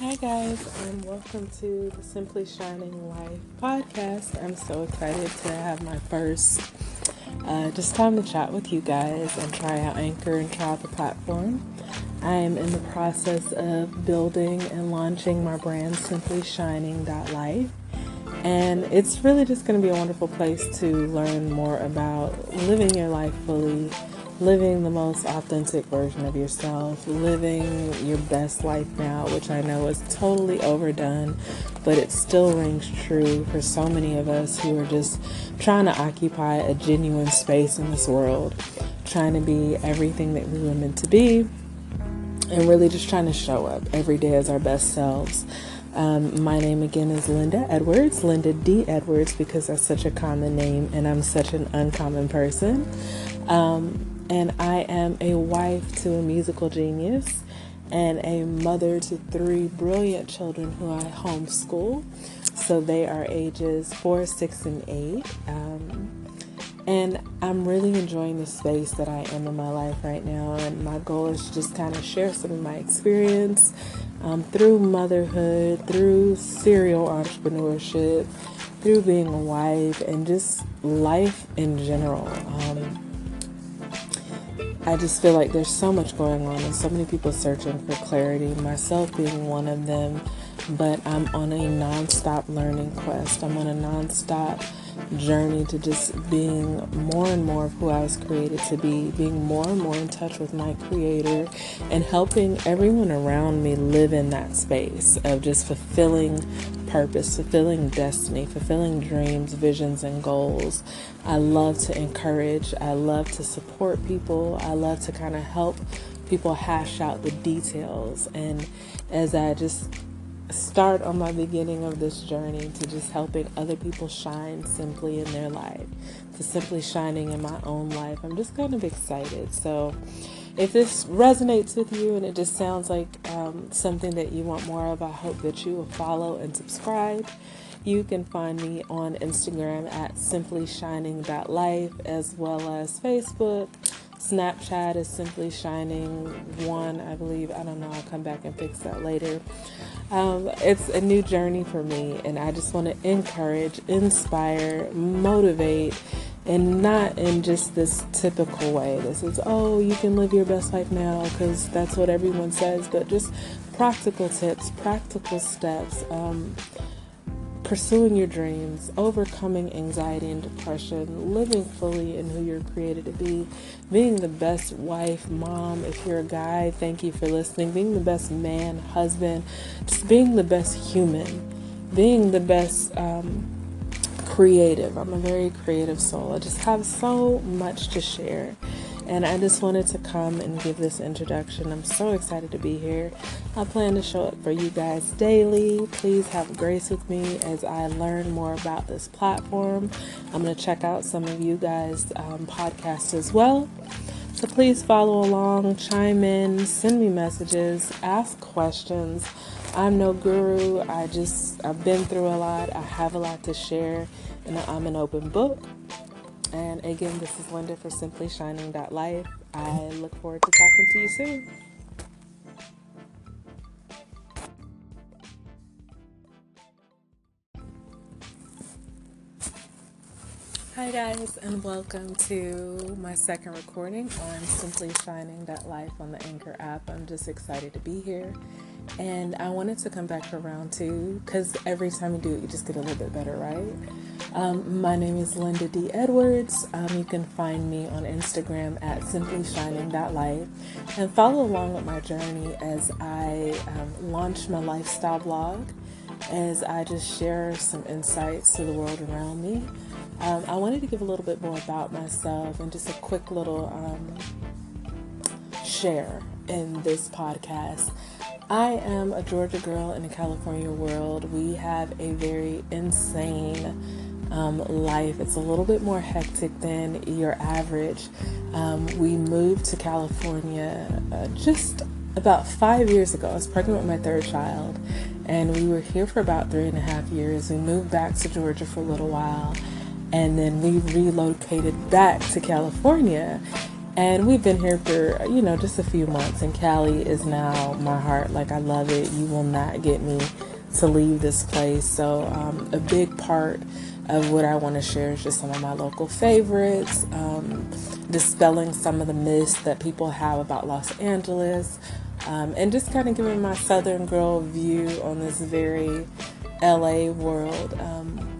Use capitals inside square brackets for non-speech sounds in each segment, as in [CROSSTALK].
Hi, guys, and welcome to the Simply Shining Life podcast. I'm so excited to have my first uh, just time to chat with you guys and try out Anchor and try out the platform. I am in the process of building and launching my brand Simply Shining Life. And it's really just going to be a wonderful place to learn more about living your life fully, living the most authentic version of yourself, living your best life now, which I know is totally overdone, but it still rings true for so many of us who are just trying to occupy a genuine space in this world, trying to be everything that we were meant to be, and really just trying to show up every day as our best selves. Um, my name again is Linda Edwards, Linda D. Edwards, because that's such a common name and I'm such an uncommon person. Um, and I am a wife to a musical genius and a mother to three brilliant children who I homeschool. So they are ages four, six, and eight. Um, and I'm really enjoying the space that I am in my life right now. And my goal is to just kind of share some of my experience um, through motherhood, through serial entrepreneurship, through being a wife, and just life in general. Um, I just feel like there's so much going on and so many people searching for clarity, myself being one of them. But I'm on a non-stop learning quest. I'm on a non-stop journey to just being more and more of who I was created to be, being more and more in touch with my creator, and helping everyone around me live in that space of just fulfilling purpose, fulfilling destiny, fulfilling dreams, visions, and goals. I love to encourage, I love to support people, I love to kind of help people hash out the details. And as I just start on my beginning of this journey to just helping other people shine simply in their life, to simply shining in my own life, I'm just kind of excited. So, if this resonates with you and it just sounds like um, something that you want more of, I hope that you will follow and subscribe. You can find me on Instagram at simplyshining.life as well as Facebook. Snapchat is simply shining one, I believe. I don't know. I'll come back and fix that later. Um, it's a new journey for me, and I just want to encourage, inspire, motivate, and not in just this typical way. This is, oh, you can live your best life now because that's what everyone says, but just practical tips, practical steps. Um, pursuing your dreams, overcoming anxiety and depression, living fully in who you're created to be, being the best wife, mom, if you're a guy, thank you for listening, being the best man, husband, just being the best human, being the best um, creative. I'm a very creative soul. I just have so much to share. And I just wanted to come and give this introduction. I'm so excited to be here. I plan to show up for you guys daily. Please have grace with me as I learn more about this platform. I'm going to check out some of you guys' um, podcasts as well. So please follow along, chime in, send me messages, ask questions. I'm no guru. I just, I've been through a lot. I have a lot to share, and I'm an open book. And again, this is Linda for Simply Shining Life. I look forward to talking to you soon. Hi, guys, and welcome to my second recording on Simply Shining Life on the Anchor app. I'm just excited to be here. And I wanted to come back for round two because every time you do it, you just get a little bit better, right? Um, my name is Linda D. Edwards. Um, you can find me on Instagram at simplyshining.life and follow along with my journey as I um, launch my lifestyle blog, as I just share some insights to the world around me. Um, I wanted to give a little bit more about myself and just a quick little um, share in this podcast. I am a Georgia girl in a California world. We have a very insane um, life. It's a little bit more hectic than your average. Um, we moved to California uh, just about five years ago. I was pregnant with my third child, and we were here for about three and a half years. We moved back to Georgia for a little while, and then we relocated back to California. And we've been here for, you know, just a few months. And Cali is now my heart. Like, I love it. You will not get me to leave this place. So, um, a big part of what I want to share is just some of my local favorites, um, dispelling some of the myths that people have about Los Angeles, um, and just kind of giving my Southern girl view on this very LA world. Um,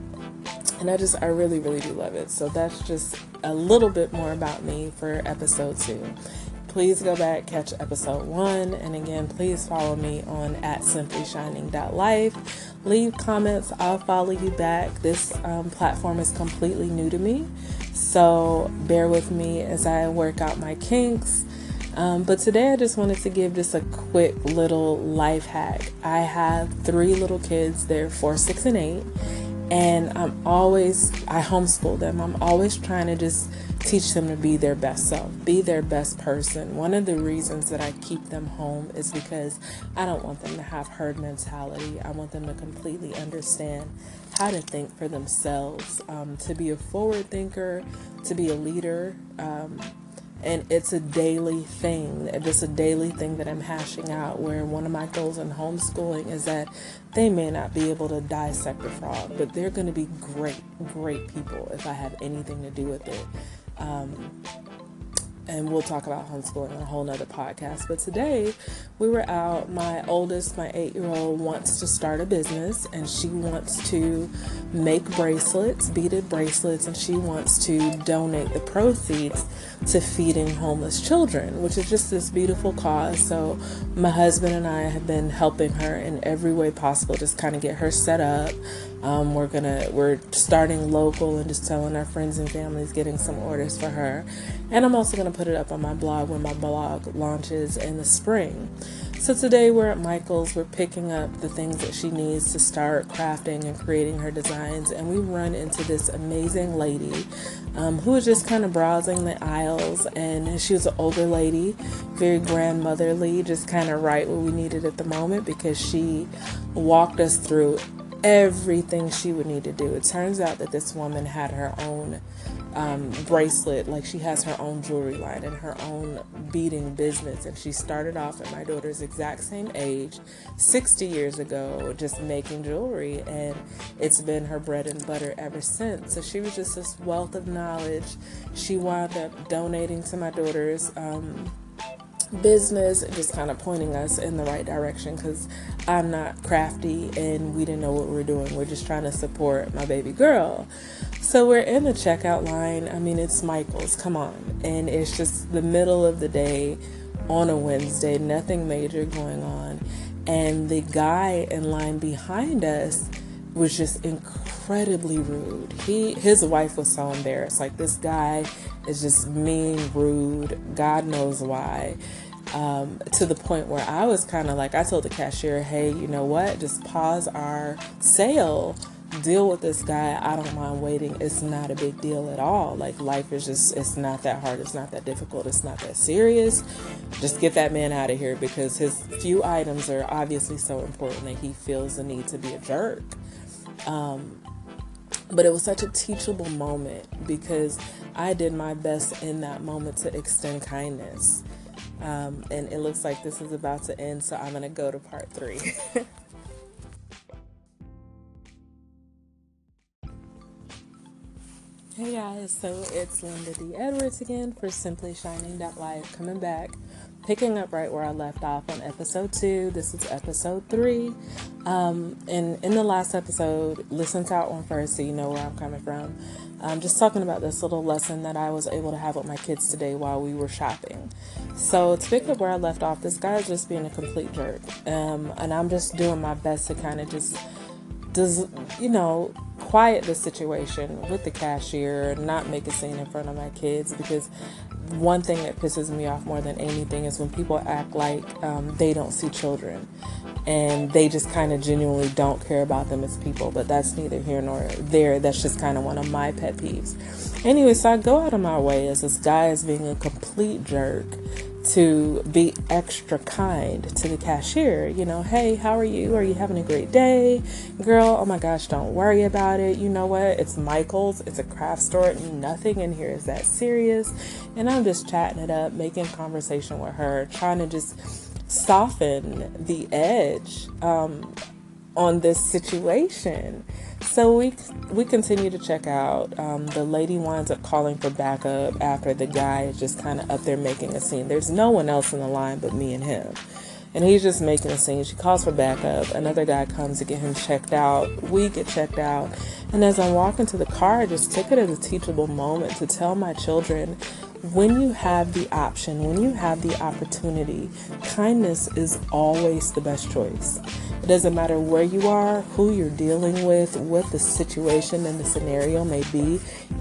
and I just, I really, really do love it. So that's just a little bit more about me for episode two please go back, catch episode one. And again, please follow me on at simplyshining.life. Leave comments, I'll follow you back. This um, platform is completely new to me, so bear with me as I work out my kinks. Um, but today I just wanted to give just a quick little life hack. I have three little kids, they're four, six, and eight and I'm always I homeschool them. I'm always trying to just teach them to be their best self, be their best person. One of the reasons that I keep them home is because I don't want them to have herd mentality. I want them to completely understand how to think for themselves, um, to be a forward thinker, to be a leader. Um, and it's a daily thing It's a daily thing that i'm hashing out where one of my goals in homeschooling is that they may not be able to dissect a frog but they're going to be great great people if i have anything to do with it um, and we'll talk about homeschooling on a whole nother podcast. But today we were out. My oldest, my eight year old, wants to start a business and she wants to make bracelets, beaded bracelets, and she wants to donate the proceeds to feeding homeless children, which is just this beautiful cause. So my husband and I have been helping her in every way possible, just kind of get her set up. Um, we're gonna we're starting local and just telling our friends and families, getting some orders for her. And I'm also gonna put it up on my blog when my blog launches in the spring. So today we're at Michael's. We're picking up the things that she needs to start crafting and creating her designs. And we run into this amazing lady um, who was just kind of browsing the aisles. And she was an older lady, very grandmotherly, just kind of right what we needed at the moment because she walked us through everything she would need to do. It turns out that this woman had her own um, bracelet, like she has her own jewelry line and her own beading business. And she started off at my daughter's exact same age, 60 years ago, just making jewelry. And it's been her bread and butter ever since. So she was just this wealth of knowledge. She wound up donating to my daughter's. Um, business just kind of pointing us in the right direction because I'm not crafty and we didn't know what we are doing. We're just trying to support my baby girl. So we're in the checkout line. I mean, it's Michael's, come on. And it's just the middle of the day on a Wednesday, nothing major going on. And the guy in line behind us was just incredibly rude. He his wife was so embarrassed. Like this guy is just mean, rude, God knows why. Um, to the point where I was kind of like, I told the cashier, hey, you know what? Just pause our sale, deal with this guy. I don't mind waiting. It's not a big deal at all. Like, life is just, it's not that hard. It's not that difficult. It's not that serious. Just get that man out of here because his few items are obviously so important that he feels the need to be a jerk. Um, but it was such a teachable moment because I did my best in that moment to extend kindness. Um, and it looks like this is about to end, so I'm going to go to part three. [LAUGHS] hey guys, so it's Linda D. Edwards again for Simply Shining Life, coming back, picking up right where I left off on episode two. This is episode three. Um, and in the last episode, listen to that one first so you know where I'm coming from. I'm just talking about this little lesson that I was able to have with my kids today while we were shopping. So to pick up where I left off, this guy is just being a complete jerk, um, and I'm just doing my best to kind of just does you know quiet the situation with the cashier, not make a scene in front of my kids because one thing that pisses me off more than anything is when people act like um, they don't see children and they just kind of genuinely don't care about them as people. But that's neither here nor there. That's just kind of one of my pet peeves. Anyway, so I go out of my way as this guy is being a complete jerk to be extra kind to the cashier. You know, hey, how are you? Are you having a great day? Girl, oh my gosh, don't worry about it. You know what? It's Michael's, it's a craft store. Nothing in here is that serious. And I'm just chatting it up, making conversation with her, trying to just soften the edge um, on this situation. So we we continue to check out. Um, the lady winds up calling for backup after the guy is just kind of up there making a scene. There's no one else in the line but me and him. And he's just making a scene. She calls for backup. Another guy comes to get him checked out. We get checked out. And as I'm walking to the car, I just took it as a teachable moment to tell my children when you have the option, when you have the opportunity, kindness is always the best choice. It doesn't matter where you are, who you're dealing with, what the situation and the scenario may be.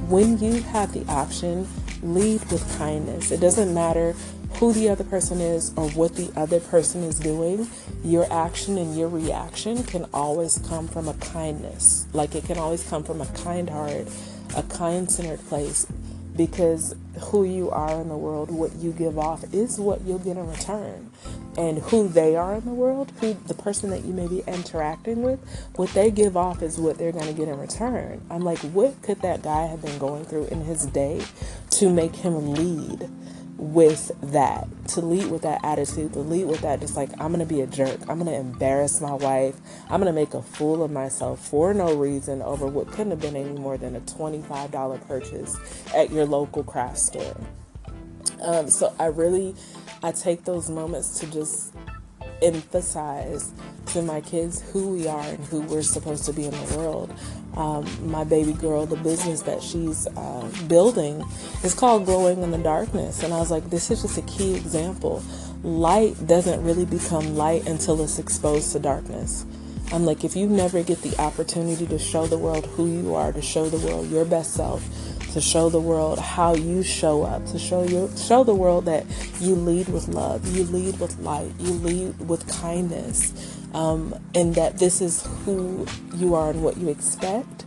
When you have the option, lead with kindness. It doesn't matter who the other person is or what the other person is doing. Your action and your reaction can always come from a kindness. Like it can always come from a kind heart, a kind centered place because who you are in the world, what you give off, is what you'll get in return. And who they are in the world, who the person that you may be interacting with, what they give off is what they're going to get in return. I'm like, what could that guy have been going through in his day to make him lead? with that, to lead with that attitude, to lead with that, just like, I'm going to be a jerk. I'm going to embarrass my wife. I'm going to make a fool of myself for no reason over what couldn't have been any more than a $25 purchase at your local craft store. Um, so I really, I take those moments to just emphasize to my kids who we are and who we're supposed to be in the world. Um, my baby girl, the business that she's uh, building is called Glowing in the Darkness. And I was like, this is just a key example. Light doesn't really become light until it's exposed to darkness. I'm like, if you never get the opportunity to show the world who you are, to show the world your best self, to show the world how you show up, to show you show the world that you lead with love, you lead with light, you lead with kindness, um, and that this is who you are and what you expect.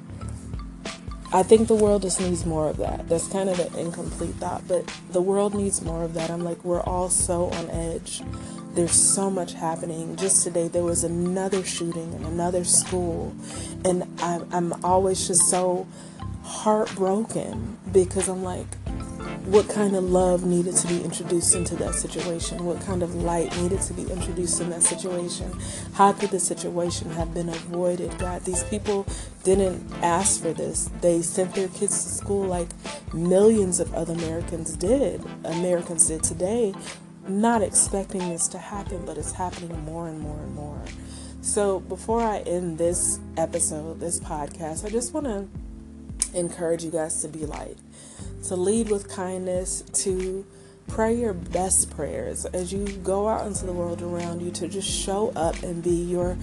I think the world just needs more of that. That's kind of an incomplete thought, but the world needs more of that. I'm like, we're all so on edge. There's so much happening. Just today, there was another shooting in another school, and I'm, I'm always just so heartbroken because I'm like, what kind of love needed to be introduced into that situation? What kind of light needed to be introduced in that situation? How could the situation have been avoided? God, these people didn't ask for this. They sent their kids to school like millions of other Americans did. Americans did today, not expecting this to happen, but it's happening more and more and more. So, before I end this episode, this podcast, I just want to encourage you guys to be light, to lead with kindness, to pray your best prayers as you go out into the world around you, to just show up and be your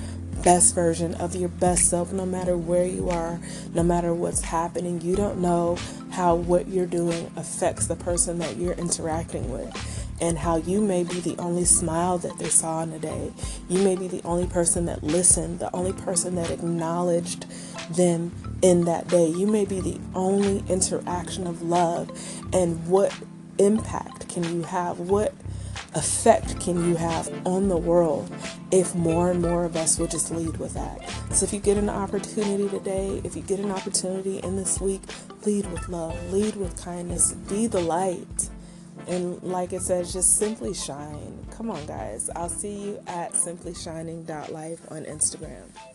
best version of your best self no matter where you are, no matter what's happening. You don't know how what you're doing affects the person that you're interacting with and how you may be the only smile that they saw in a day. You may be the only person that listened, the only person that acknowledged them in that day. You may be the only interaction of love. And what impact can you have? What effect can you have on the world if more and more of us will just lead with that? So, if you get an opportunity today, if you get an opportunity in this week, lead with love, lead with kindness, be the light. And like it says, just simply shine. Come on, guys. I'll see you at simplyshining.life on Instagram.